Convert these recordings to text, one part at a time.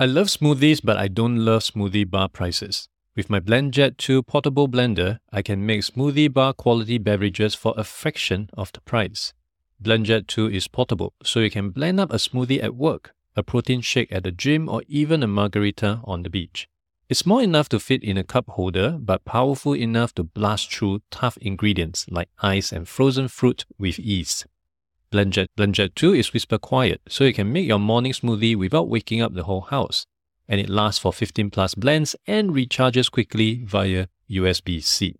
I love smoothies, but I don't love smoothie bar prices. With my BlendJet 2 portable blender, I can make smoothie bar quality beverages for a fraction of the price. BlendJet 2 is portable, so you can blend up a smoothie at work, a protein shake at the gym, or even a margarita on the beach. It's small enough to fit in a cup holder, but powerful enough to blast through tough ingredients like ice and frozen fruit with ease. BlendJet BlendJet 2 is whisper quiet, so you can make your morning smoothie without waking up the whole house. And it lasts for 15 plus blends and recharges quickly via USB C.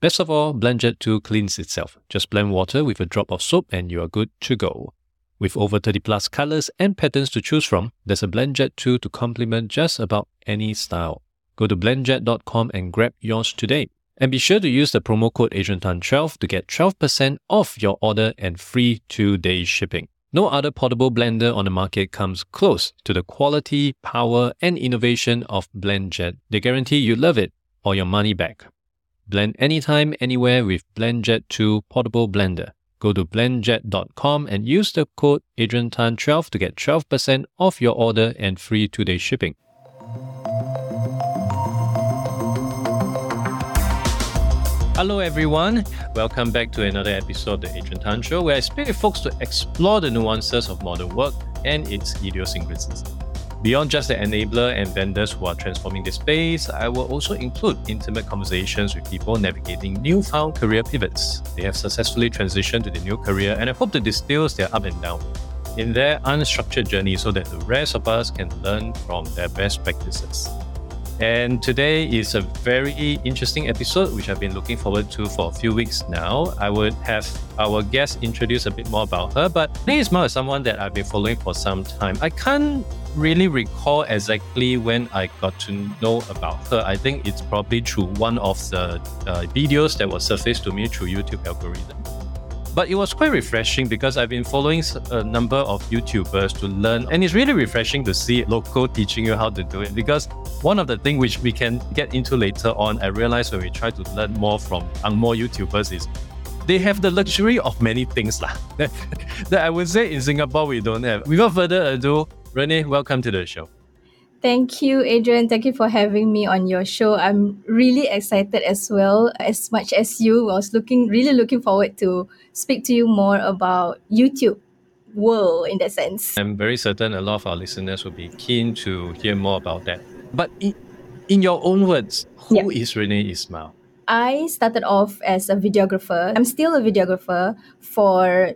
Best of all, BlendJet 2 cleans itself. Just blend water with a drop of soap and you are good to go. With over 30 plus colors and patterns to choose from, there's a BlendJet 2 to complement just about any style. Go to blendjet.com and grab yours today. And be sure to use the promo code AdrianTan12 to get 12% off your order and free two day shipping. No other portable blender on the market comes close to the quality, power, and innovation of BlendJet. They guarantee you love it or your money back. Blend anytime, anywhere with BlendJet 2 Portable Blender. Go to blendjet.com and use the code AdrianTan12 to get 12% off your order and free two day shipping. Hello, everyone. Welcome back to another episode of the Adrian Tan Show, where I speak with folks to explore the nuances of modern work and its idiosyncrasies. Beyond just the enabler and vendors who are transforming the space, I will also include intimate conversations with people navigating newfound career pivots. They have successfully transitioned to the new career, and I hope to distill their up and down in their unstructured journey so that the rest of us can learn from their best practices. And today is a very interesting episode, which I've been looking forward to for a few weeks now. I would have our guest introduce a bit more about her, but Renee Ismail is someone that I've been following for some time. I can't really recall exactly when I got to know about her. I think it's probably through one of the uh, videos that was surfaced to me through YouTube algorithm. But it was quite refreshing because I've been following a number of YouTubers to learn, and it's really refreshing to see local teaching you how to do it. Because one of the things which we can get into later on, I realized when we try to learn more from more YouTubers is they have the luxury of many things lah. that, I would say in Singapore we don't have. Without further ado, Renee, welcome to the show. Thank you, Adrian. Thank you for having me on your show. I'm really excited as well, as much as you. I was looking really looking forward to speak to you more about YouTube world in that sense. I'm very certain a lot of our listeners will be keen to hear more about that. But in, in your own words, who is Renee Ismail? I started off as a videographer. I'm still a videographer for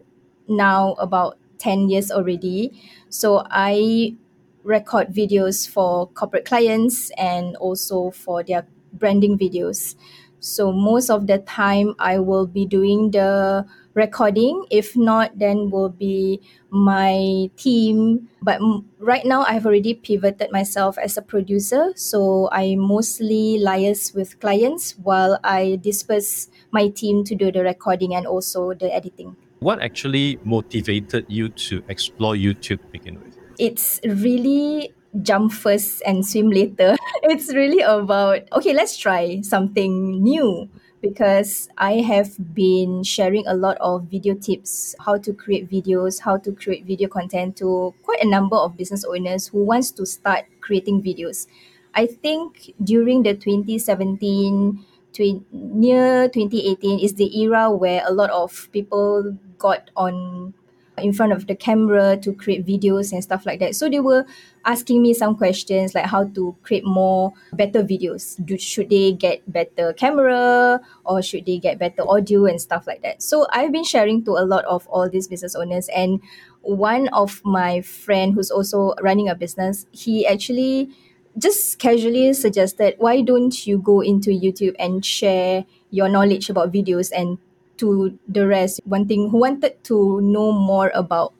now about 10 years already. So I record videos for corporate clients and also for their branding videos. So most of the time I will be doing the recording. If not, then will be my team. But right now I've already pivoted myself as a producer. So I mostly liaise with clients while I disperse my team to do the recording and also the editing. What actually motivated you to explore YouTube to begin with? It's really jump first and swim later. it's really about, okay, let's try something new because I have been sharing a lot of video tips, how to create videos, how to create video content to quite a number of business owners who wants to start creating videos. I think during the 2017 tw- near 2018 is the era where a lot of people got on in front of the camera to create videos and stuff like that. So they were asking me some questions like how to create more better videos. Do should they get better camera or should they get better audio and stuff like that. So I've been sharing to a lot of all these business owners and one of my friend who's also running a business, he actually just casually suggested why don't you go into YouTube and share your knowledge about videos and to the rest. Wanting who wanted to know more about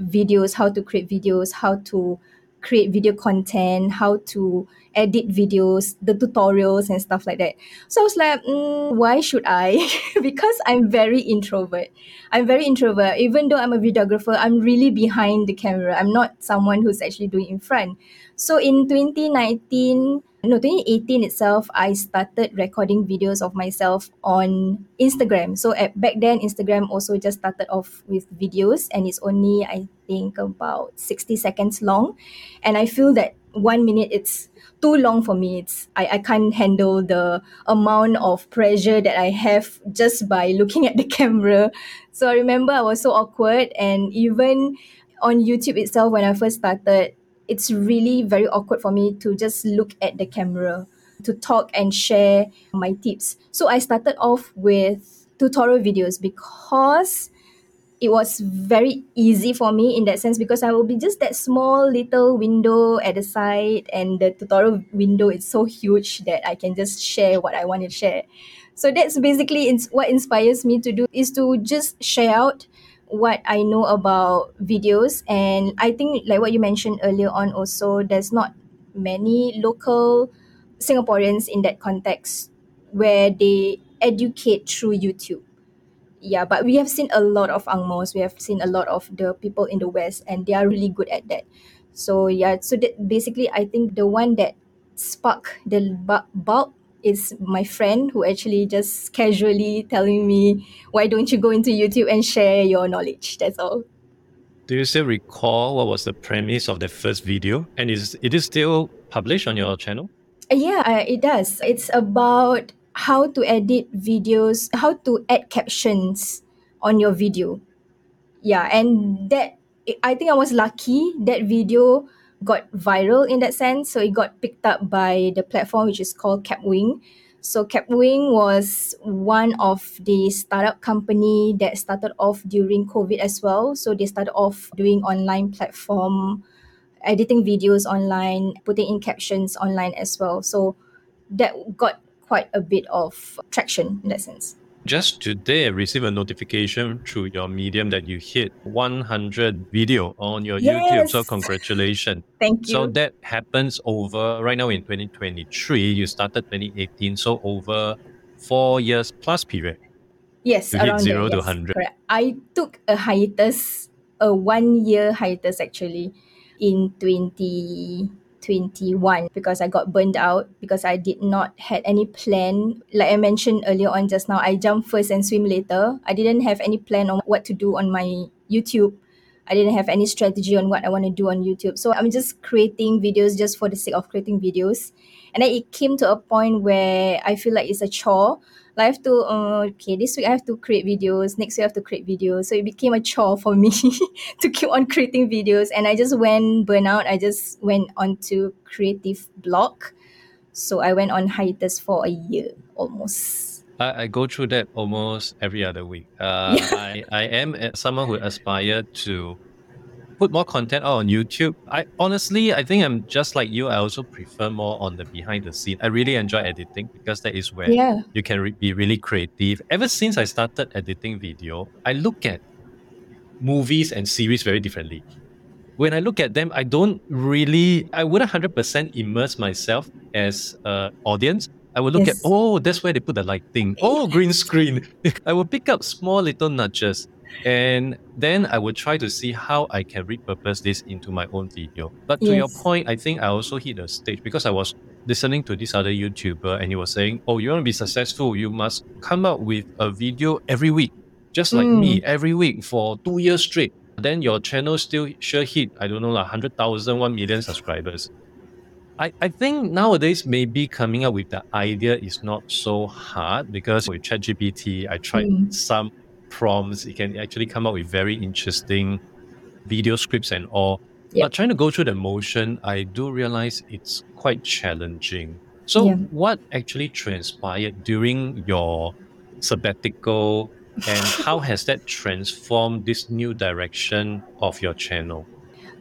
videos how to create videos how to create video content how to edit videos the tutorials and stuff like that. So i was like mm, why should i? Because i'm very introvert. I'm very introvert. Even though i'm a videographer i'm really behind the camera. I'm not someone who's actually doing in front. So in 2019 no 2018 itself i started recording videos of myself on instagram. So at back then instagram also just started off with videos and it's only i think about 60 seconds long. And i feel that one minute it's too long for me. It's I, I can't handle the amount of pressure that i have just by looking at the camera. So i remember i was so awkward and even on youtube itself when i first started it's really very awkward for me to just look at the camera to talk and share my tips so i started off with tutorial videos because it was very easy for me in that sense because I will be just that small little window at the side and the tutorial window is so huge that I can just share what I want to share. So that's basically what inspires me to do is to just share out what I know about videos and I think like what you mentioned earlier on also there's not many local Singaporeans in that context where they educate through YouTube. Yeah but we have seen a lot of angmos we have seen a lot of the people in the west and they are really good at that. So yeah so that basically i think the one that sparked the bu- bulb is my friend who actually just casually telling me why don't you go into youtube and share your knowledge? That's all. Do you still recall what was the premise of the first video? And is it is still published on your channel? Uh, yeah uh, it does. It's about how to edit videos how to add captions on your video. Yeah and that i think i was lucky. That video got viral in that sense. So it got picked up by the platform which is called Kapwing. So Kapwing was one of the startup company that started off during covid as well. So they started off doing online platform editing videos online putting in captions online as well. So that got quite a bit of traction in that sense Just today, I received a notification through your medium that you hit 100 video on your YouTube. So congratulations. thank you So that happens over right now in 2023. You started 2018, so over four years plus period. Yes, You hit around zero there, to 100. Correct. I took a hiatus, a one year hiatus actually, in 2021 because I got burned out because I did not had any plan. Like I mentioned earlier on just now, I jump first and swim later. I didn't have any plan on what to do on my YouTube. I didn't have any strategy on what I want to do on YouTube. So I'm just creating videos just for the sake of creating videos. And then it came to a point where I feel like it's a chore. Like I have to, uh, okay, this week I have to create videos. Next week I have to create videos. So it became a chore for me to keep on creating videos. And I just went burnout. I just went on to creative block. So I went on hiatus for a year almost. I, I go through that almost every other week. Uh, Yeah. I, I am someone who aspire to put more content out on YouTube. I honestly, I think I'm just like you. I also prefer more on the behind the scene. I really enjoy editing because that is where Yeah. you can re- be really creative. Ever since I started editing video, I look at movies and series very differently. When I look at them, I don't really, I wouldn't 100% immerse myself as an audience. I will look Yes. at, oh, that's where they put the lighting. Oh, green screen. I will pick up small little nudges and then I will try to see how I can repurpose this into my own video. But to your point, I think I also hit a stage because I was listening to this other YouTuber and he was saying, Oh, you want to be successful, you must come out with a video every week, just like Mm. me, every week for two years straight. Then your channel still sure hit, I don't know, like 100,000, 1 million subscribers. I, I think nowadays maybe coming up with the idea is not so hard because with ChatGPT, I tried Mm. some prompts. It can actually come up with very interesting video scripts and all. Yep. But trying to go through the motion, I do realize it's quite challenging. So, Yeah. what actually transpired during your sabbatical, and how has that transformed this new direction of your channel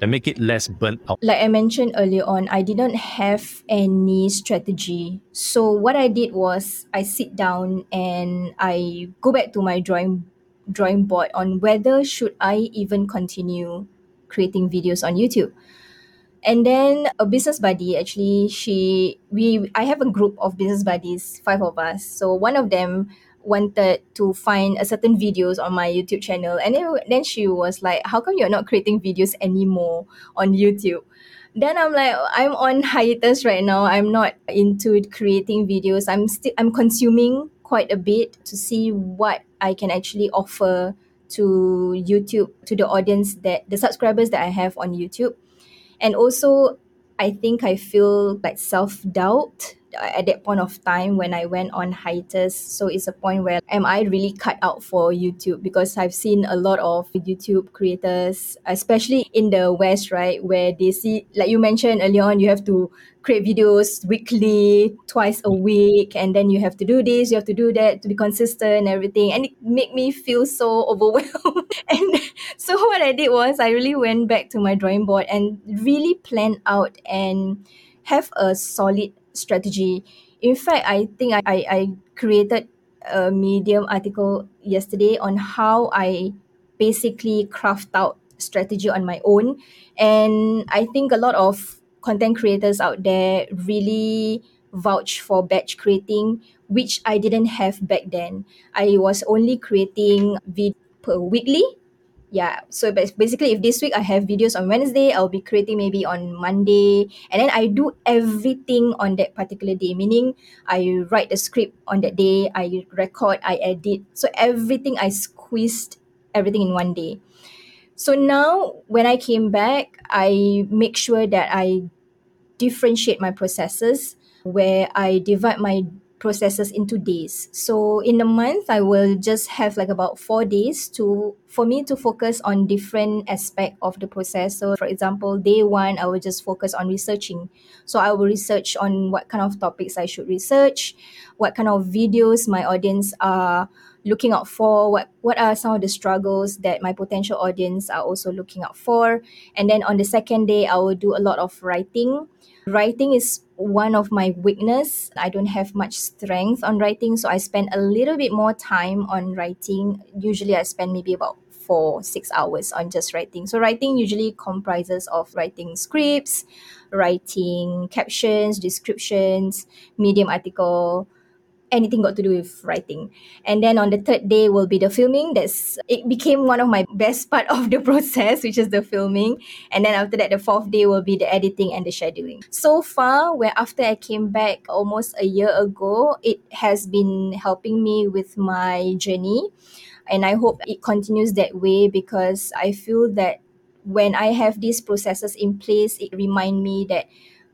and make it less burnt out? like I mentioned earlier on, I didn't have any strategy. So what I did was I sit down and I go back to my drawing drawing board on whether should I even continue creating videos on YouTube. And then a business buddy actually she we I have a group of business buddies, five of us. So one of them wanted to find a certain videos on my YouTube channel and then, then she was like how come you're not creating videos anymore on YouTube then I'm like I'm on hiatus right now I'm not into creating videos I'm still I'm consuming quite a bit to see what I can actually offer to YouTube to the audience that the subscribers that I have on YouTube. And also I think I feel like self doubt Uh, at that point of time when I went on hiatus. So it's a point where am I really cut out for YouTube? Because I've seen a lot of YouTube creators, especially in the West, right, where they see, like you mentioned earlier on, you have to create videos weekly, twice a week, and then you have to do this, you have to do that to be consistent and everything. And it made me feel so overwhelmed. and so what I did was I really went back to my drawing board and really planned out and have a solid strategy. In fact, I think I, I, I created a Medium article yesterday on how I basically craft out strategy on my own. And I think a lot of content creators out there really vouch for batch creating, which I didn't have back then. I was only creating vid per weekly yeah so bas- basically if this week i have videos on wednesday i'll be creating maybe on monday and then i do everything on that particular day. Meaning i write the script on that day i record i edit. So everything i squeezed everything in one day. So now when i came back i make sure that i differentiate my processes where i divide my processes into days. So in a month, I will just have like about four days to for me to focus on different aspect of the process. So for example, day one, I will just focus on researching. So I will research on what kind of topics I should research, what kind of videos my audience are looking out for what what are some of the struggles that my potential audience are also looking out for and then on the second day i will do a lot of writing writing is one of my weakness. I don't have much strength on writing so i spend a little bit more time on writing. Usually i spend maybe about four six hours on just writing. So writing usually comprises of writing scripts writing captions descriptions medium article anything got to do with writing. And then on the third day will be the filming. That's it became one of my best part of the process, which is the filming. And then after that, the fourth day will be the editing and the scheduling. So far, where after I came back almost a year ago, it has been helping me with my journey. And I hope it continues that way because I feel that when I have these processes in place, it remind me that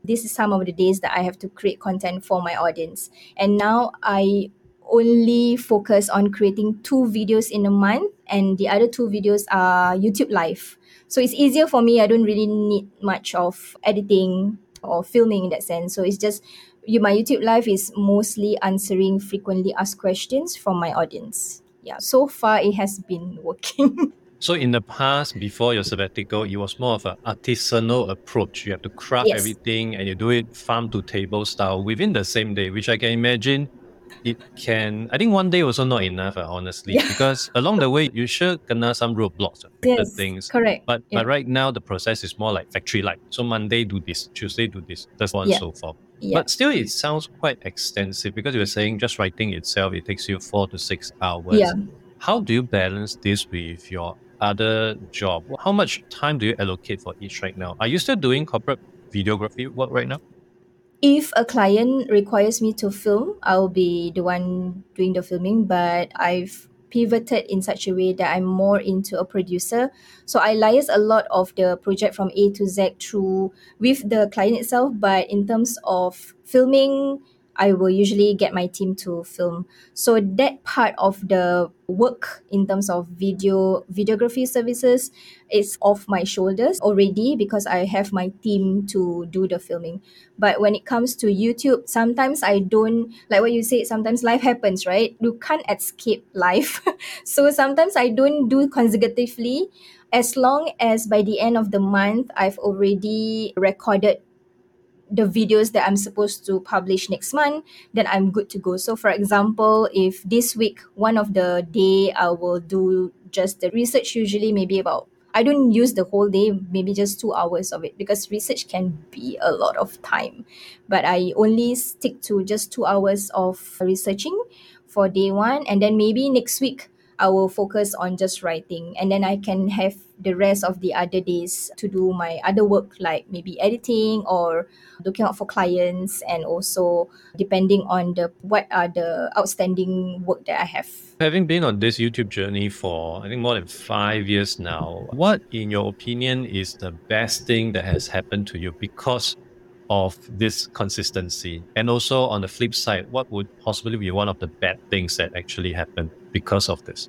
this is some of the days that I have to create content for my audience. And now I only focus on creating two videos in a month and the other two videos are YouTube live. So it's easier for me. I don't really need much of editing or filming in that sense. So it's just you my YouTube live is mostly answering frequently asked questions from my audience. Yeah. So far it has been working. So in the past, before your sabbatical, it was more of an artisanal approach. You have to craft Yes. everything and you do it farm to table style within the same day, which I can imagine it can I think one day was also not enough, uh, honestly. Yeah. Because along the way you sure kena some roadblocks, uh, the yes. things. Correct. But Yeah. but right now the process is more like factory like. So Monday do this, Tuesday do this, that's on and Yeah. so forth. Yeah. But still it sounds quite extensive because you were saying just writing itself it takes you four to six hours. Yeah. How do you balance this with your other job? How much time do you allocate for each right now? Are you still doing corporate videography work right now? if a client requires me to film, I'll be the one doing the filming, but I've pivoted in such a way that I'm more into a producer. So I liaise a lot of the project from A to Z through with the client itself, but in terms of filming, I will usually get my team to film. So that part of the work in terms of video videography services is off my shoulders already because I have my team to do the filming. But when it comes to YouTube, sometimes I don't like what you said, sometimes life happens, right? You can't escape life. so sometimes I don't do consecutively as long as by the end of the month I've already recorded the videos that I'm supposed to publish next month, then I'm good to go. So for example, if this week one of the day I will do just the research usually maybe about I don't use the whole day, maybe just two hours of it because research can be a lot of time. But I only stick to just two hours of researching for day one. And then maybe next week I will focus on just writing. And then I can have the rest of the other days to do my other work, like maybe editing or looking out for clients and also depending on the what are the outstanding work that I have. Having been on this YouTube journey for I think more than five years now, what in your opinion is the best thing that has happened to you because of this consistency? And also on the flip side, what would possibly be one of the bad things that actually happened because of this?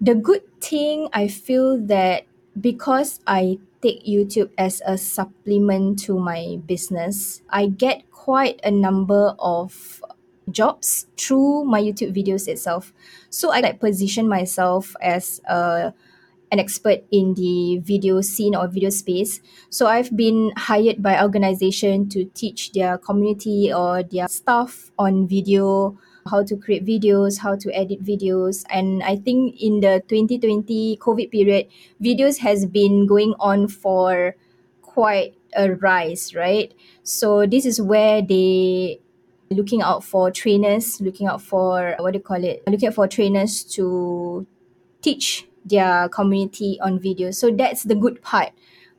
The good thing I feel that because I take YouTube as a supplement to my business, I get quite a number of jobs through my YouTube videos itself. So I like position myself as a an expert in the video scene or video space. So I've been hired by organization to teach their community or their staff on video, how to create videos, how to edit videos. And I think in the 2020 COVID period, videos has been going on for quite a rise, right? So this is where they looking out for trainers, looking out for what do you call it? Looking out for trainers to teach their community on video. So that's the good part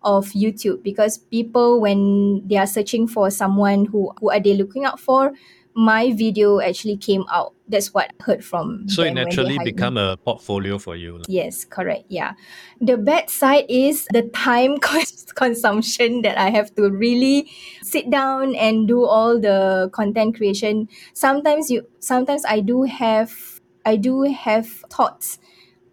of YouTube because people when they are searching for someone who who are they looking out for, my video actually came out. That's what I heard from So it them when they naturally hired me. become a portfolio for you. Yes, correct. Yeah. The bad side is the time cons- consumption that I have to really sit down and do all the content creation. Sometimes you sometimes I do have I do have thoughts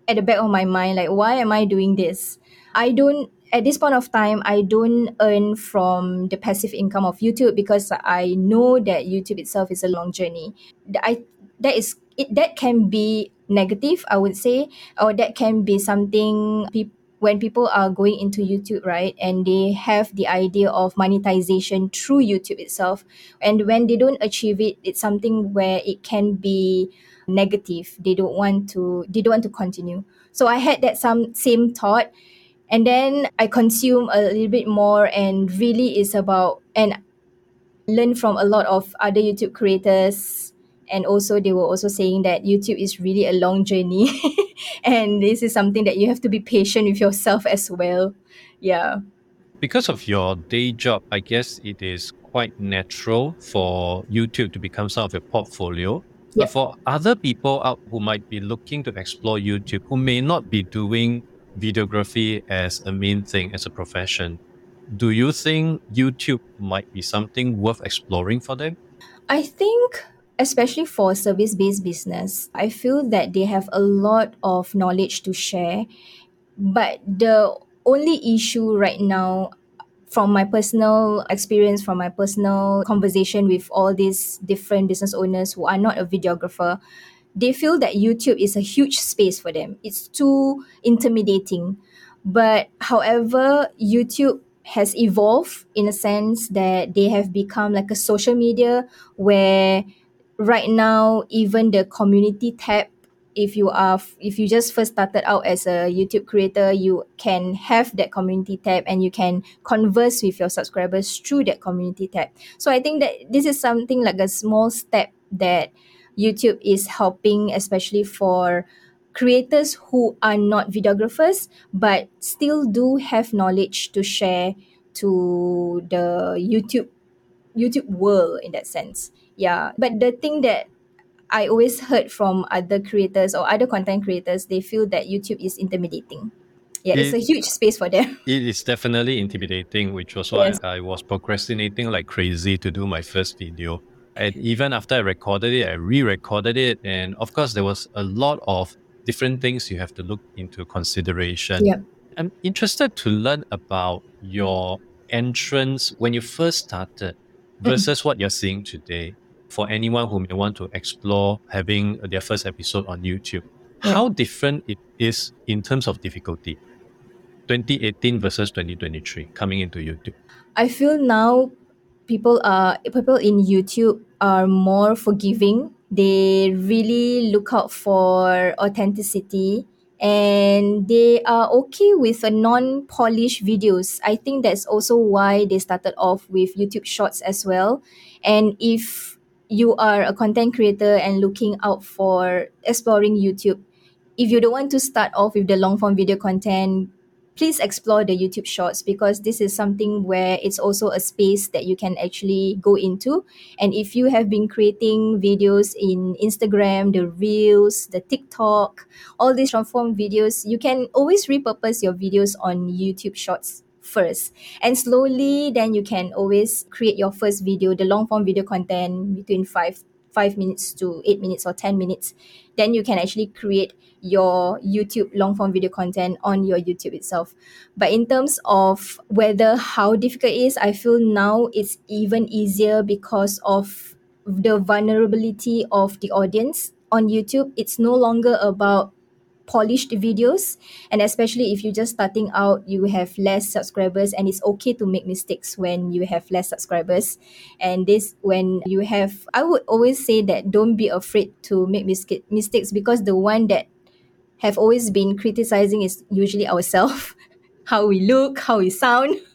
at the back of my mind like why am I doing this? I don't at this point of time I don't earn from the passive income of YouTube because I know that YouTube itself is a long journey. I that is it that can be negative I would say or that can be something peop when people are going into YouTube right and they have the idea of monetization through YouTube itself and when they don't achieve it it's something where it can be negative they don't want to they don't want to continue so I had that some same thought and then I consume a little bit more and really is about and learn from a lot of other YouTube creators and also they were also saying that YouTube is really a long journey and this is something that you have to be patient with yourself as well. Yeah. Because of your day job, I guess it is quite natural for YouTube to become some of your portfolio. But for other people out who might be looking to explore YouTube, who may not be doing videography as a main thing, as a profession, do you think YouTube might be something worth exploring for them? I think especially for service based business, I feel that they have a lot of knowledge to share. But the only issue right now from my personal experience, from my personal conversation with all these different business owners who are not a videographer, they feel that YouTube is a huge space for them. It's too intimidating. But however, YouTube has evolved in a sense that they have become like a social media where right now even the community tab if you are if you just first started out as a YouTube creator you can have that community tab and you can converse with your subscribers through that community tab so i think that this is something like a small step that YouTube is helping especially for creators who are not videographers but still do have knowledge to share to the YouTube YouTube world in that sense. Yeah. But the thing that I always heard from other creators or other content creators, they feel that YouTube is intimidating. Yeah, it's a huge space for them. It is definitely intimidating, which was why Yes. I was procrastinating like crazy to do my first video. And even after I recorded it, I re recorded it. And of course, there was a lot of different things you have to look into consideration. Yep. I'm interested to learn about your entrance when you first started versus what you're seeing today for anyone who may want to explore having their first episode on YouTube. How different it is in terms of difficulty? 2018 versus 2023 coming into YouTube. I feel now people are people in YouTube are more forgiving. They really look out for authenticity and they are okay with a non-polished videos. I think that's also why they started off with YouTube Shorts as well. And if you are a content creator and looking out for exploring YouTube, if you don't want to start off with the long form video content, please explore the YouTube Shorts because this is something where it's also a space that you can actually go into. And if you have been creating videos in Instagram, the Reels, the TikTok, all these short form videos, you can always repurpose your videos on YouTube Shorts first. And slowly then you can always create your first video, the long form video content between five five minutes to eight minutes or 10 minutes. Then you can actually create your YouTube long form video content on your YouTube itself. But in terms of whether how difficult it is, I feel now it's even easier because of the vulnerability of the audience on YouTube. It's no longer about polished videos. And especially if you're just starting out you have less subscribers and it's okay to make mistakes when you have less subscribers. And this when you have i would always say that don't be afraid to make mis- mistakes because the one that have always been criticizing is usually ourselves how we look how we sound.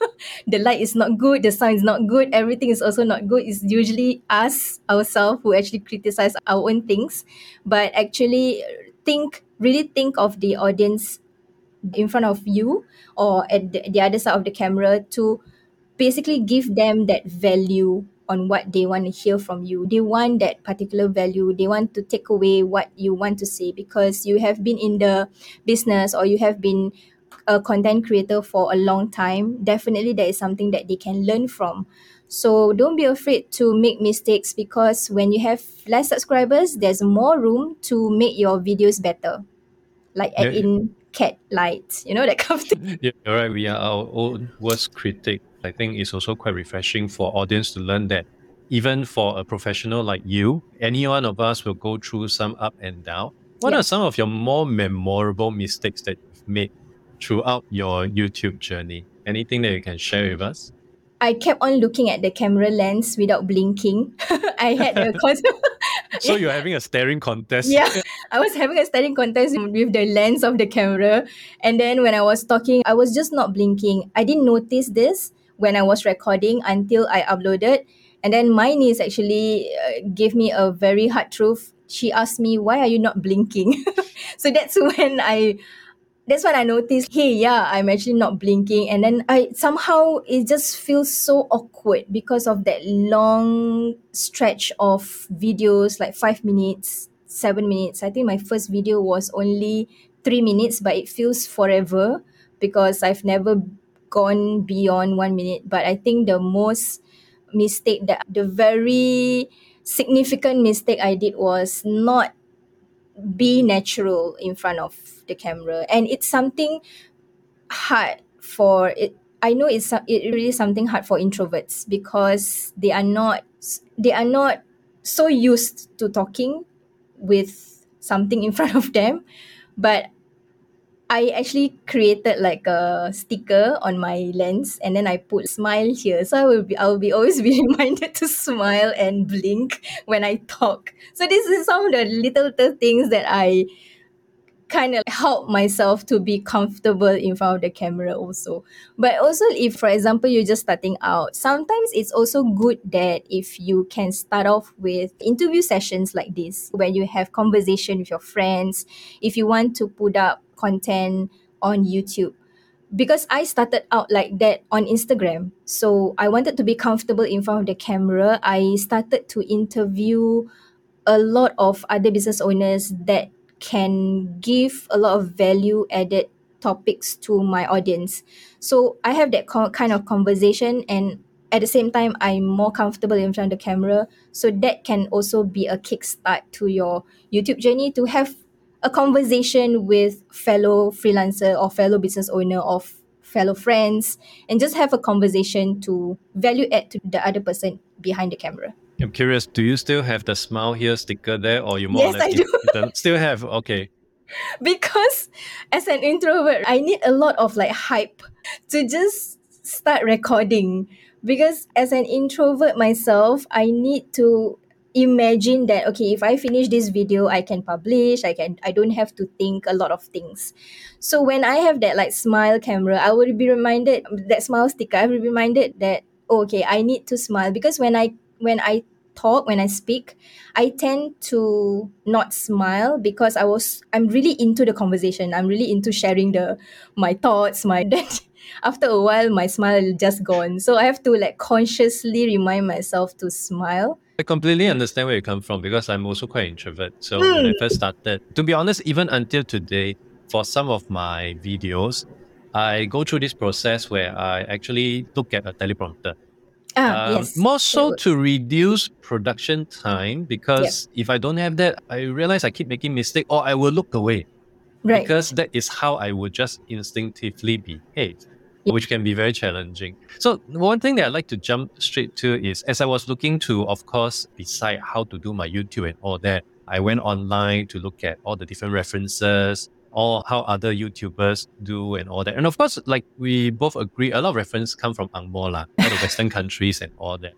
The light is not good the sound is not good everything is also not good. It's usually us ourselves who actually criticize our own things. But actually think really think of the audience in front of you or at the, the other side of the camera to basically give them that value on what they want to hear from you. They want that particular value. They want to take away what you want to say because you have been in the business or you have been a content creator for a long time. Definitely, there is something that they can learn from. So don't be afraid to make mistakes because when you have less subscribers, there's more room to make your videos better like add Yeah. in cat lights, you know, that kind of thing. Yeah, all right. We are our own worst critic. I think it's also quite refreshing for audience to learn that even for a professional like you, any one of us will go through some up and down. What Yeah. are some of your more memorable mistakes that you've made throughout your YouTube journey? Anything that you can share with us? I kept on looking at the camera lens without blinking. I had a con- So you're having a staring contest. yeah, I was having a staring contest with the lens of the camera. And then when I was talking, I was just not blinking. I didn't notice this when I was recording until I uploaded. And then my niece actually uh, gave me a very hard truth. She asked me, Why are you not blinking? so that's when I that's when I noticed, hey, yeah, I'm actually not blinking. And then I somehow it just feels so awkward because of that long stretch of videos, like five minutes, seven minutes. I think my first video was only three minutes, but it feels forever because I've never gone beyond one minute. But I think the most mistake that the very significant mistake I did was not be natural in front of the camera and it's something hard for it i know it's it really something hard for introverts because they are not they are not so used to talking with something in front of them but I actually created like a sticker on my lens and then I put smile here. So I will be I will be always be reminded to smile and blink when I talk. So this is some of the little, little things that I kind of help myself to be comfortable in front of the camera also. But also if for example you're just starting out, sometimes it's also good that if you can start off with interview sessions like this where you have conversation with your friends, if you want to put up content on YouTube because I started out like that on Instagram. So I wanted to be comfortable in front of the camera. I started to interview a lot of other business owners that can give a lot of value added topics to my audience. So I have that co- kind of conversation and at the same time I'm more comfortable in front of the camera. So that can also be a kickstart to your YouTube journey to have a conversation with fellow freelancer or fellow business owner or fellow friends and just have a conversation to value add to the other person behind the camera. I'm curious, do you still have the smile here sticker there or you more Yes, or less I do. still have? Okay. because as an introvert i need a lot of like hype to just start recording because as an introvert myself i need to imagine that okay if i finish this video i can publish i can i don't have to think a lot of things so when i have that like smile camera i will be reminded that smile sticker i will be reminded that oh, okay i need to smile because when i when i talk when i speak I tend to not smile because I was I'm really into the conversation. I'm really into sharing the my thoughts, my then after a while my smile just gone. So I have to like consciously remind myself to smile. I completely understand where you come from because I'm also quite introvert. So hmm. when I first started, to be honest, even until today, for some of my videos, I go through this process where I actually look at a teleprompter. Ah, Um, yes. More so to reduce production time because if I don't have that, I realize I keep making mistake or I will look away right. because that is how I would just instinctively behave, Yeah. which can be very challenging. So one thing that I'd like to jump straight to is as I was looking to, of course, decide how to do my YouTube and all that, I went online to look at all the different references, or how other YouTubers do and all that. And of course, like we both agree, a lot of reference come from Angmo lah, all the Western countries and all that.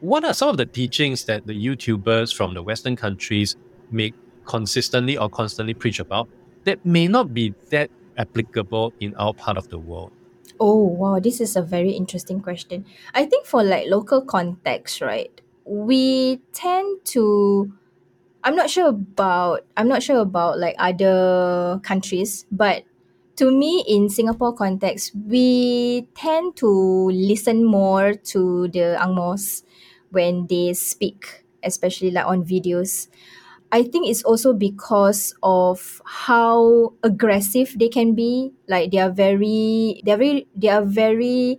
What are some of the teachings that the YouTubers from the Western countries make consistently or constantly preach about that may not be that applicable in our part of the world? Oh, wow, this is a very interesting question. I think for like local context, right? We tend to I'm not sure about I'm not sure about like other countries, but to me in Singapore context, we tend to listen more to the Angmos when they speak, especially like on videos. I think it's also because of how aggressive they can be. Like they are very they're very they are very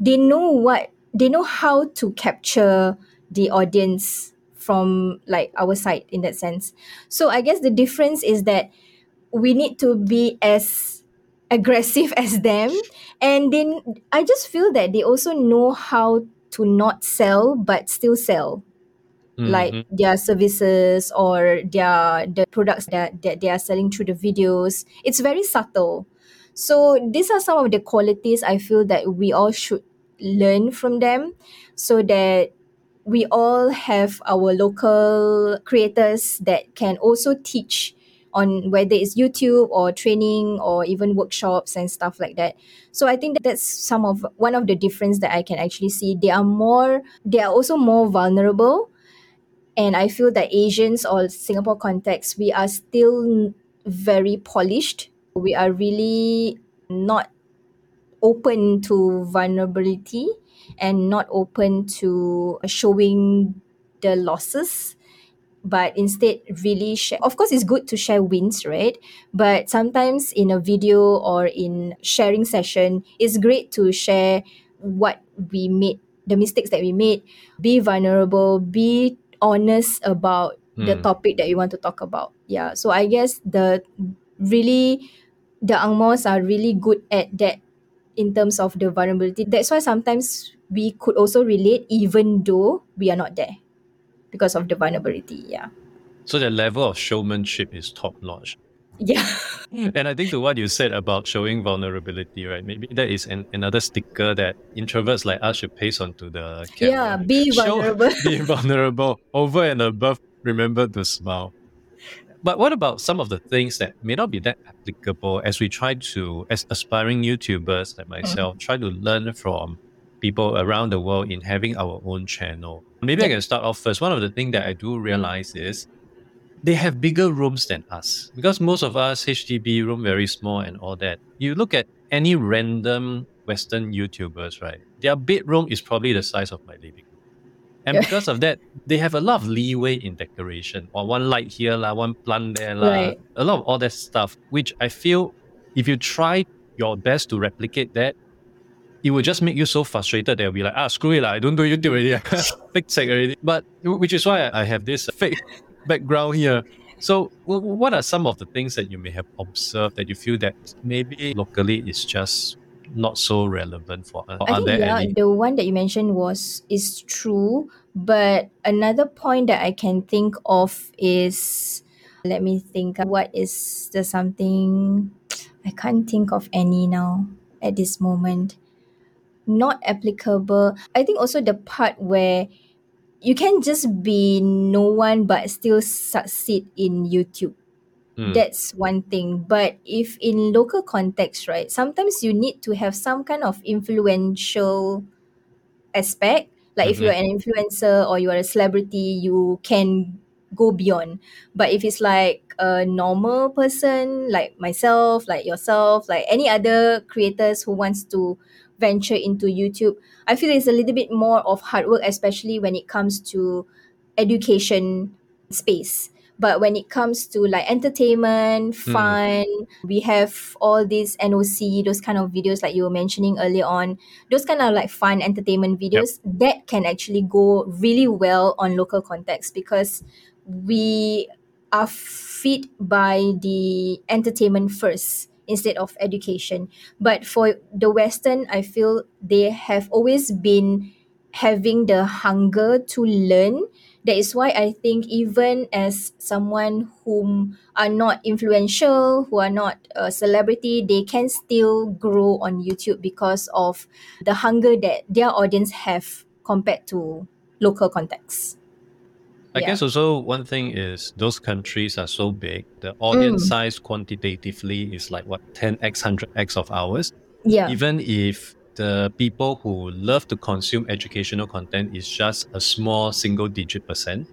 they know what they know how to capture the audience from like our side in that sense. So I guess the difference is that we need to be as aggressive as them and then I just feel that they also know how to not sell but still sell like Mhm. their services or their the products that, that they are selling through the videos it's very subtle so these are some of the qualities i feel that we all should learn from them so that we all have our local creators that can also teach on whether it's youtube or training or even workshops and stuff like that. So i think that that's some of one of the difference that i can actually see. They are more they are also more vulnerable. And I feel that Asians or Singapore context, we are still very polished. We are really not open to vulnerability and not open to showing the losses but instead really share. Of course it's good to share wins right? But sometimes in a video or in sharing session it's great to share what we made the mistakes that we made. Be vulnerable be honest about the Mm. topic that you want to talk about. Yeah so i guess the really the angmos are really good at that in terms of the vulnerability that's why sometimes we could also relate even though we are not there because of the vulnerability yeah So the level of showmanship is top notch. yeah And I think to what you said about showing vulnerability, right? Maybe that is an, another sticker that introverts like us should paste onto the camera. yeah be Show- vulnerable be vulnerable over and above remember to smile but what about some of the things that may not be that applicable as we try to as aspiring youtubers like mm-hmm. myself try to learn from people around the world in having our own channel? Maybe i can start off first. One of the things that i do mm-hmm. realize is they have bigger rooms than us. Because most of us hdb room very small and all that. You look at any random western youtubers right? Their bedroom is probably the size of my living room and because of that they have a lot of leeway in decoration or one light here la, one plant there la, Right. a lot of all that stuff which i feel if you try your best to replicate that it will just make you so frustrated that you'll be like, ah, screw it, lah, I don't do YouTube already. fake tech already. But which is why I have this fake background here. So, wh- wh- what are some of the things that you may have observed that you feel that maybe locally is just not so relevant for us? I are think yeah, any? the one that you mentioned was is true, but another point that I can think of is let me think what is the something I can't think of any now at this moment. Not applicable. I think also the part where you can just be no one but still succeed in YouTube. Hmm. That's one thing. But if in local context, right, sometimes you need to have some kind of influential aspect. Like if you're an influencer or you are a celebrity, you can go beyond. But if it's like a normal person, like myself, like yourself, like any other creators who wants to venture into YouTube, I feel it's a little bit more of hard work, especially when it comes to education space. But when it comes to like entertainment, hmm. fun, we have all these NOC, those kind of videos like you were mentioning earlier on, those kind of like fun entertainment videos that can actually go really well on local context because we are fit by the entertainment first instead of education. But for the Western, I feel they have always been having the hunger to learn. That is why I think even as someone whom are not influential, who are not a celebrity, they can still grow on YouTube because of the hunger that their audience have compared to local contexts. I Yeah. guess also one thing is those countries are so big, the audience Mm. size quantitatively is like what 10x, 100x of ours. Yeah. Even if the people who love to consume educational content is just a small single digit percent,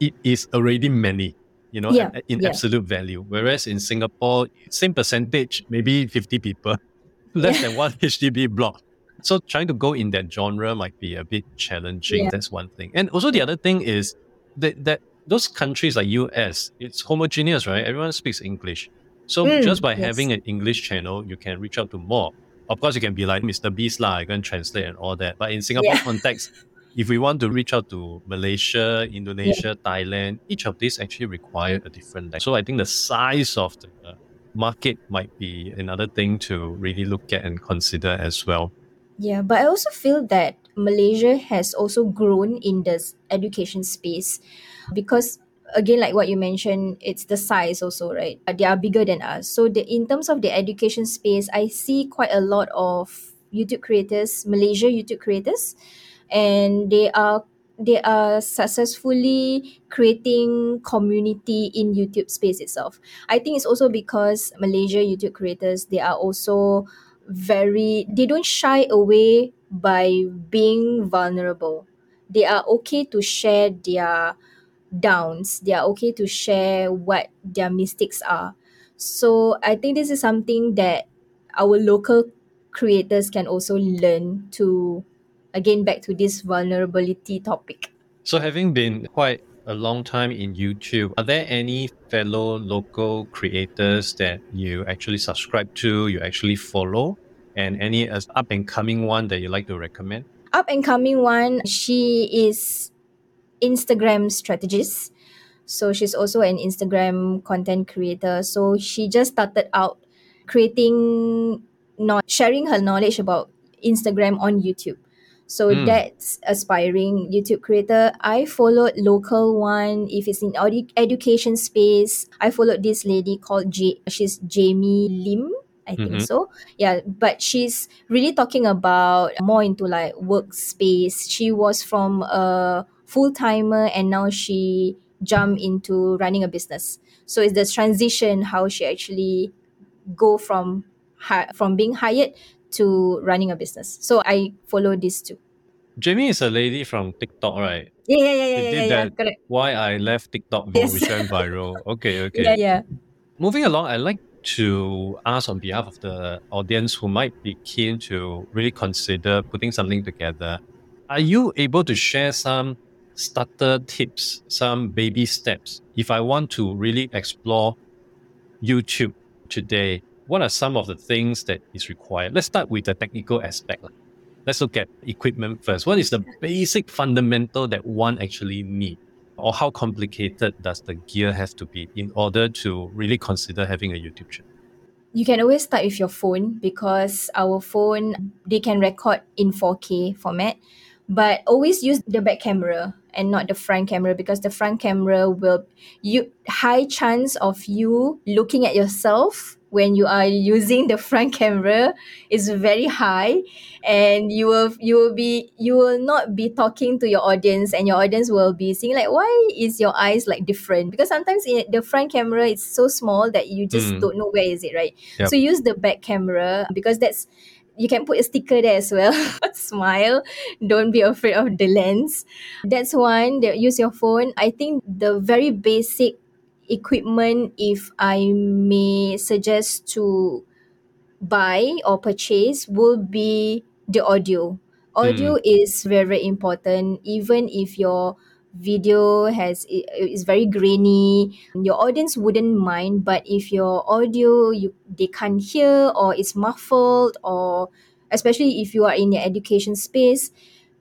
it is already many, you know, Yeah, in yeah. absolute value. Whereas in Singapore, same percentage, maybe 50 people, less Yeah. than one HDB block. So trying to go in that genre might be a bit challenging. That's one thing. And also the other thing is that, that those countries like US, it's homogeneous, right? Everyone speaks English. So Mm, just by yes. having an English channel, you can reach out to more. Of course, you can be like Mr. Beast lah, I can translate and all that. But in Singapore Yeah. context, if we want to reach out to Malaysia, Indonesia, Thailand, each of these actually require a different language. So I think the size of the uh, market might be another thing to really look at and consider as well. Yeah, but I also feel that Malaysia has also grown in this education space because again like what you mentioned it's the size also right? Uh, they are bigger than us. So the in terms of the education space i see quite a lot of youtube creators malaysia youtube creators and they are they are successfully creating community in youtube space itself. I think it's also because malaysia youtube creators they are also very they don't shy away by being vulnerable. They are okay to share their downs. They are okay to share what their mistakes are. So i think this is something that our local creators can also learn to again back to this vulnerability topic. So having been quite a long time in YouTube, are there any fellow local creators that you actually subscribe to, you actually follow, and any uh, up and coming one that you like to recommend? up and coming one she is instagram strategist. So she's also an instagram content creator. So she just started out creating not sharing her knowledge about instagram on youtube. So Mm. that's aspiring youtube creator. I followed local one. If it's in edu- education space i followed this lady called J- she's jamie lim i think Mhm. so. Yeah but she's really talking about more into like workspace. She was from a full-timer and now she jumped into running a business so it's the transition how she actually go from from being hired to running a business so i follow these two Jamie is a lady from TikTok, right? yeah yeah yeah yeah They did yeah, yeah that correct Why I left TikTok Yes. which went viral. Okay, okay. yeah yeah Moving along, I'd like to ask on behalf of the audience who might be keen to really consider putting something together. Are you able to share some starter tips, some baby steps? If I want to really explore YouTube today, what are some of the things that is required? Let's start with the technical aspect. Let's look at equipment first. What is the basic fundamental that one actually need? Or how complicated does the gear have to be in order to really consider having a YouTube channel? you can always start with your phone because our phone they can record in 4K format but always use the back camera and not the front camera because the front camera will you high chance of you looking at yourself when you are using the front camera is very high and you will you will be you will not be talking to your audience and your audience will be seeing like why is your eyes like different because sometimes in the front camera it's so small that you just Mm. don't know where is it right Yep. so use the back camera because that's you can put a sticker there as well. Smile. Don't be afraid of the lens. That's one. That use your phone. I think the very basic equipment if i may suggest to buy or purchase will be the audio. Audio is very, very important. Even if your video has it is very grainy. Your audience wouldn't mind but if your audio you they can't hear or it's muffled or especially if you are in the education space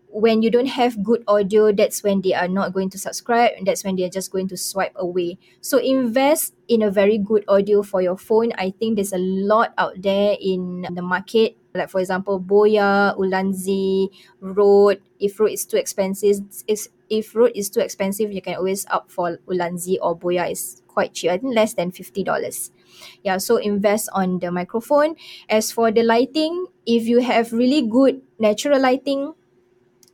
when you don't have good audio that's when they are not going to subscribe and that's when they're just going to swipe away. So invest in a very good audio for your phone. I think there's a lot out there in the market. Like for example boya ulanzi Rode if rode is too expensive if if rode is too expensive you can always opt for ulanzi or boya is quite cheap i think less than $50 yeah so invest on the microphone. As for the lighting if you have really good natural lighting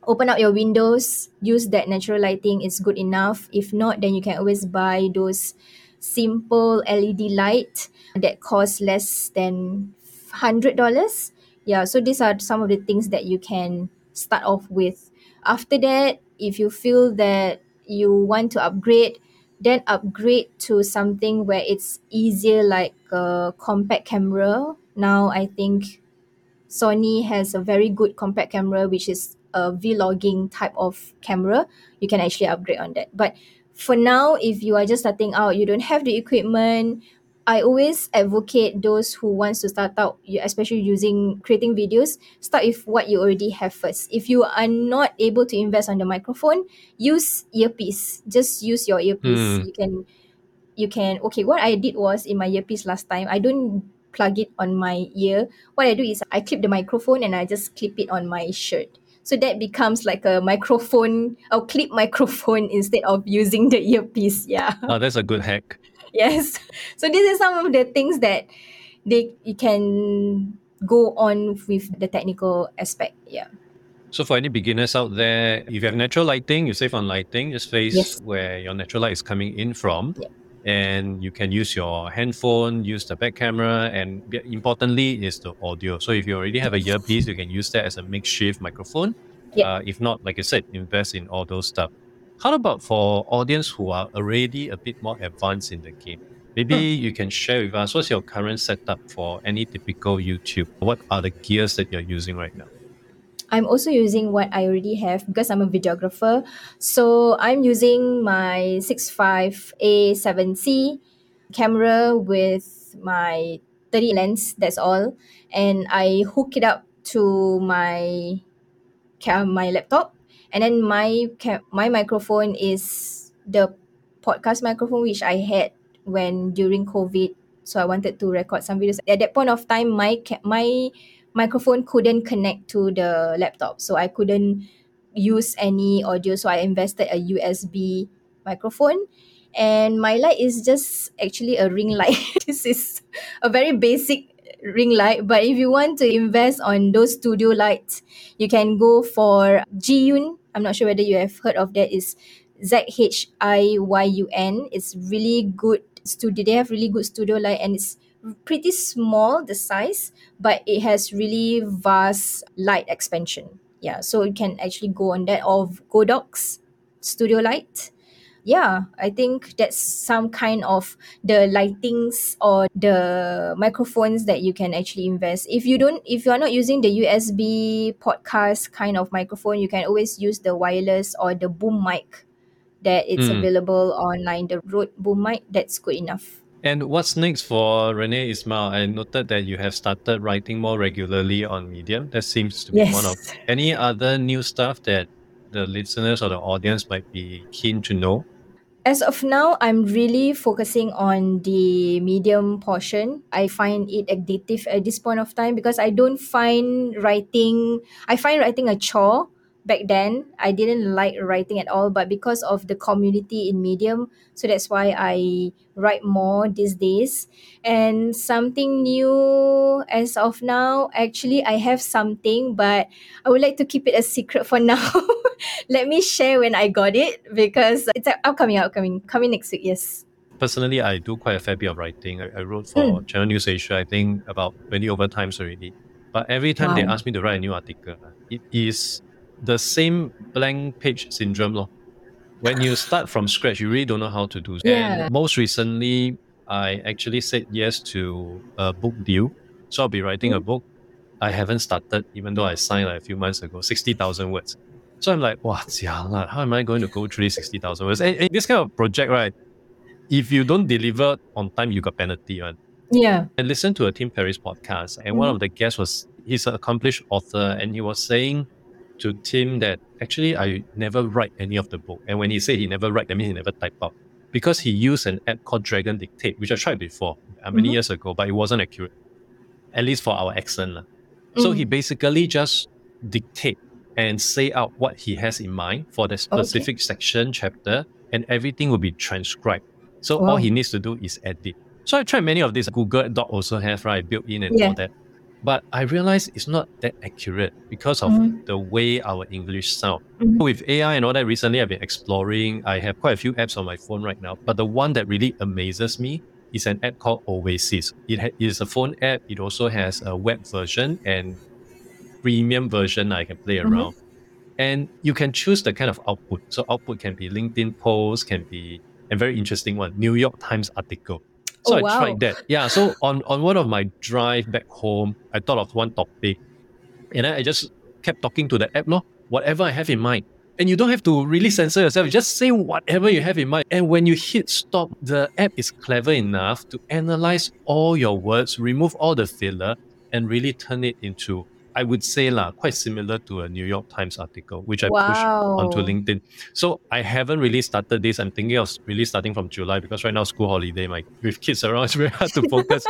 open up your windows use that natural lighting It's good enough. If not then you can always buy those simple led light that cost less than $100 yeah so these are some of the things that you can start off with. After that if you feel that you want to upgrade then upgrade to something where it's easier like a compact camera. Now i think sony has a very good compact camera which is a vlogging type of camera. You can actually upgrade on that. But for now if you are just starting out you don't have the equipment I always advocate those who wants to start out, you- especially using creating videos, start with what you already have first. If you are not able to invest on the microphone, use earpiece. Just use your earpiece. Hmm. You can, you can. Okay, what I did was in my earpiece last time, I don't plug it on my ear. What I do is I clip the microphone and I just clip it on my shirt. So that becomes like a microphone, or clip microphone instead of using the earpiece. Yeah. Oh, that's a good hack. yes so this is some of the things that they you can go on with the technical aspect yeah So for any beginners out there, if you have natural lighting, you save on lighting, just face Yes. where your natural light is coming in from. Yeah. And you can use your handphone, use the back camera, and importantly is the audio. So if you already have a earpiece, you can use that as a makeshift microphone. Yeah. Uh, if not, like I said, invest in all those stuff. How about for audience who are already a bit more advanced in the game? Maybe hmm. you can share with us what's your current setup for any typical YouTube. What are the gears that you're using right now? i'm also using what i already have because i'm a videographer so i'm using my 65a7c camera with my 30 lens that's all and i hook it up to my my laptop and then my my microphone is the podcast microphone which I had when during COVID. So I wanted to record some videos. At that point of time my my microphone couldn't connect to the laptop. So I couldn't use any audio. So I invested a USB microphone. And my light is just actually a ring light. This is a very basic ring light. But if you want to invest on those studio lights you can go for Jiyun. I'm not sure whether you have heard of that. Is Z H I Y U N. It's really good studio. They have really good studio light and it's pretty small the size, but it has really vast light expansion. Yeah, so you can actually go on that of Godox studio light. Yeah, I think that's some kind of the lightings or the microphones that you can actually invest. If you don't, if you are not using the USB podcast kind of microphone, you can always use the wireless or the boom mic that it's Mm. available online. The Rode boom mic, that's good enough. And what's next for Renee Ismail? I noted that you have started writing more regularly on Medium. That seems to be Yes. one of any other new stuff that the listeners or the audience might be keen to know. As of now, I'm really focusing on the medium portion. I find it addictive at this point of time because I don't find writing, I find writing a chore back then. I didn't like writing at all, but because of the community in Medium, so that's why I write more these days. And something new as of now, actually, I have something, but I would like to keep it a secret for now. Let me share when I got it because it's upcoming, upcoming, coming next week. Yes. Personally, I do quite a fair bit of writing. I, I wrote for hmm. Channel News Asia, I think about 20 over times already. But every time they ask me to write a new article, it is the same blank page syndrome. Lor. When you start from scratch, you really don't know how to do. Yeah. And most recently, I actually said yes to a book deal. So I'll be writing a book. I haven't started, even though I signed like a few months ago, 60,000 words. So I'm like, wow, how am I going to go through 60,000 words? And, and, this kind of project, right? If you don't deliver on time, you got penalty, right? Yeah. I listened to a Tim Ferriss podcast, and mm-hmm. one of the guests was he's an accomplished author, and he was saying to Tim that actually I never write any of the book. And when he said he never write, that means he never type out. Because he used an app called Dragon Dictate, which I tried before uh, many mm-hmm. years ago, but it wasn't accurate. At least for our accent. Mm-hmm. So he mm. basically just dictate and say out what he has in mind for the specific okay. section, chapter, and everything will be transcribed. So wow. all he needs to do is edit. So I tried many of these. Google Doc also has, right built in and yeah. all that. But I realize it's not that accurate because of mm-hmm. the way our English sound. Mm-hmm. With AI and all that, recently I've been exploring. I have quite a few apps on my phone right now. But the one that really amazes me is an app called Oasis. It ha- is a phone app. It also has a web version and premium version I can play mm-hmm. around. And you can choose the kind of output. So output can be LinkedIn post, can be a very interesting one, New York Times article. So oh, I wow. tried that. Yeah. So on, on one of my drive back home, I thought of one topic. And I just kept talking to the app, no? whatever I have in mind. And you don't have to really censor yourself. Just say whatever you have in mind. And when you hit stop, the app is clever enough to analyze all your words, remove all the filler, and really turn it into I would say lah, quite similar to a New York Times article, which I wow. pushed onto LinkedIn. So I haven't really started this. I'm thinking of really starting from July because right now school holiday, my with kids around, it's very hard to focus.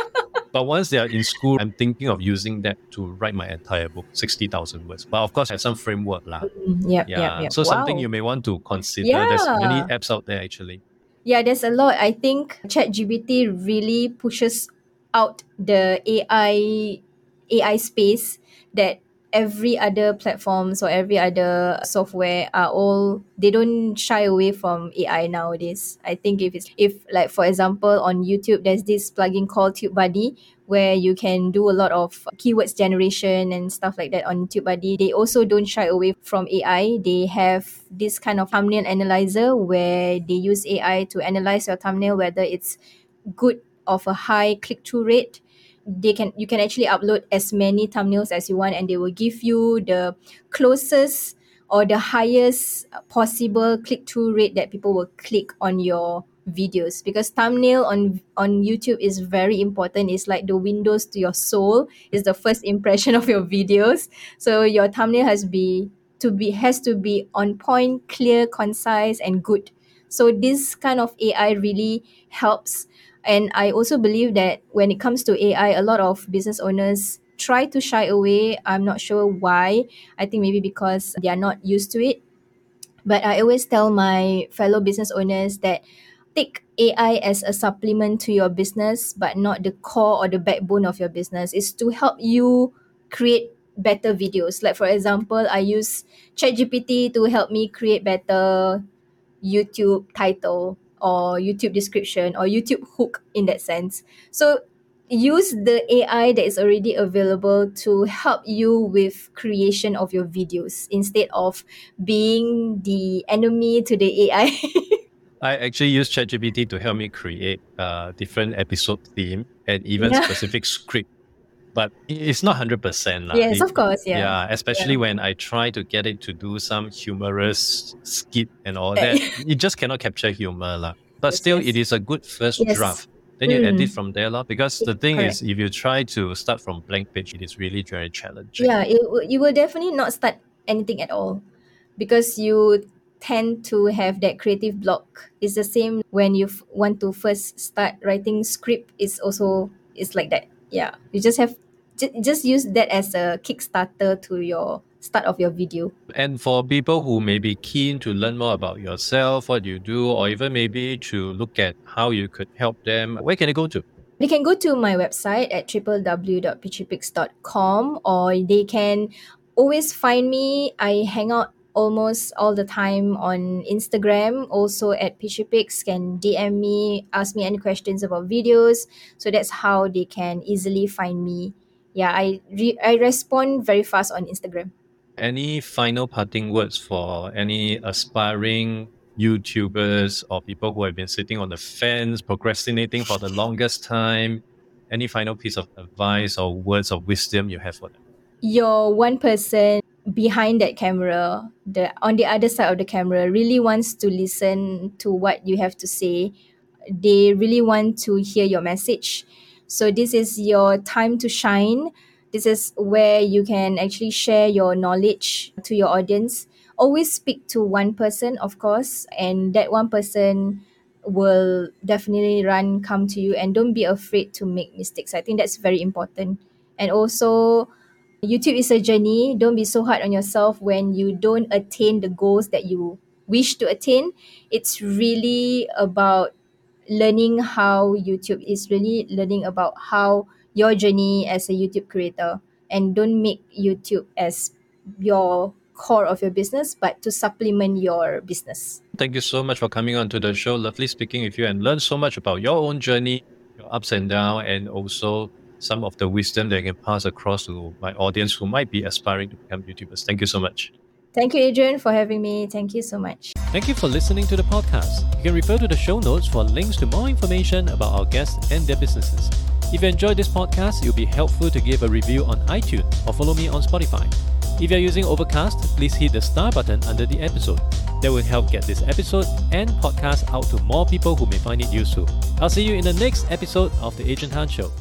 but once they are in school, I'm thinking of using that to write my entire book, sixty thousand words. But of course, have some framework lah. Mm, yep, yeah, yep, yep. So wow. something you may want to consider. Yeah. There's many apps out there actually. Yeah, there's a lot. I think ChatGPT really pushes out the AI AI space that every other platforms or every other software are all they don't shy away from AI nowadays. I think if it's if like for example on YouTube there's this plugin called TubeBuddy where you can do a lot of keywords generation and stuff like that on TubeBuddy. They also don't shy away from AI. They have this kind of thumbnail analyzer where they use AI to analyze your thumbnail whether it's good of a high click through rate they can you can actually upload as many thumbnails as you want and they will give you the closest or the highest possible click through rate that people will click on your videos. Because thumbnail on on YouTube is very important. It's like the windows to your soul. Is the first impression of your videos. So your thumbnail has be to be has to be on point clear concise and good. So this kind of AI really helps and I also believe that when it comes to AI, a lot of business owners try to shy away. I'm not sure why. I think maybe because they are not used to it. But I always tell my fellow business owners that take AI as a supplement to your business, but not the core or the backbone of your business. Is to help you create better videos. Like for example, I use ChatGPT to help me create better YouTube title or YouTube description or YouTube hook in that sense. So use the AI that is already available to help you with creation of your videos instead of being the enemy to the AI. I actually use ChatGPT to help me create a different episode theme and even yeah. specific script but it's not 100%. Yes, of course. Yeah. Yeah, especially yeah. when I try to get it to do some humorous skit and all that. it just cannot capture humor. La. But yes, still, yes. it is a good first yes. draft. Then you mm. edit from there, la. because the thing Correct. is, if you try to start from blank page, it is really very challenging. Yeah, it, you will definitely not start anything at all because you tend to have that creative block. It's the same when you f- want to first start writing script. It's also it's like that. Yeah, you just have just use that as a kickstarter to your start of your video. And for people who may be keen to learn more about yourself, what you do, or even maybe to look at how you could help them, where can they go to? They can go to my website at www.peachypix.com or they can always find me. I hang out almost all the time on Instagram, also at Peachypix, can DM me, ask me any questions about videos. So that's how they can easily find me yeah, I re- I respond very fast on Instagram. Any final parting words for any aspiring YouTubers or people who have been sitting on the fence, procrastinating for the longest time? Any final piece of advice or words of wisdom you have for them? You're one person behind that camera, the on the other side of the camera, really wants to listen to what you have to say. They really want to hear your message. So this is your time to shine. This is where you can actually share your knowledge to your audience. Always speak to one person, of course, and that one person will definitely run come to you and don't be afraid to make mistakes. I think that's very important. And also YouTube is a journey. Don't be so hard on yourself when you don't attain the goals that you wish to attain. It's really about learning how YouTube is really learning about how your journey as a YouTube creator and don't make YouTube as your core of your business but to supplement your business. Thank you so much for coming on to the show. Lovely speaking with you and learn so much about your own journey, your ups and downs, and also some of the wisdom that I can pass across to my audience who might be aspiring to become YouTubers. Thank you so much. Thank you, Adrian, for having me. Thank you so much. Thank you for listening to the podcast. You can refer to the show notes for links to more information about our guests and their businesses. If you enjoyed this podcast, it would be helpful to give a review on iTunes or follow me on Spotify. If you're using Overcast, please hit the star button under the episode. That will help get this episode and podcast out to more people who may find it useful. I'll see you in the next episode of The Adrian Tan Show.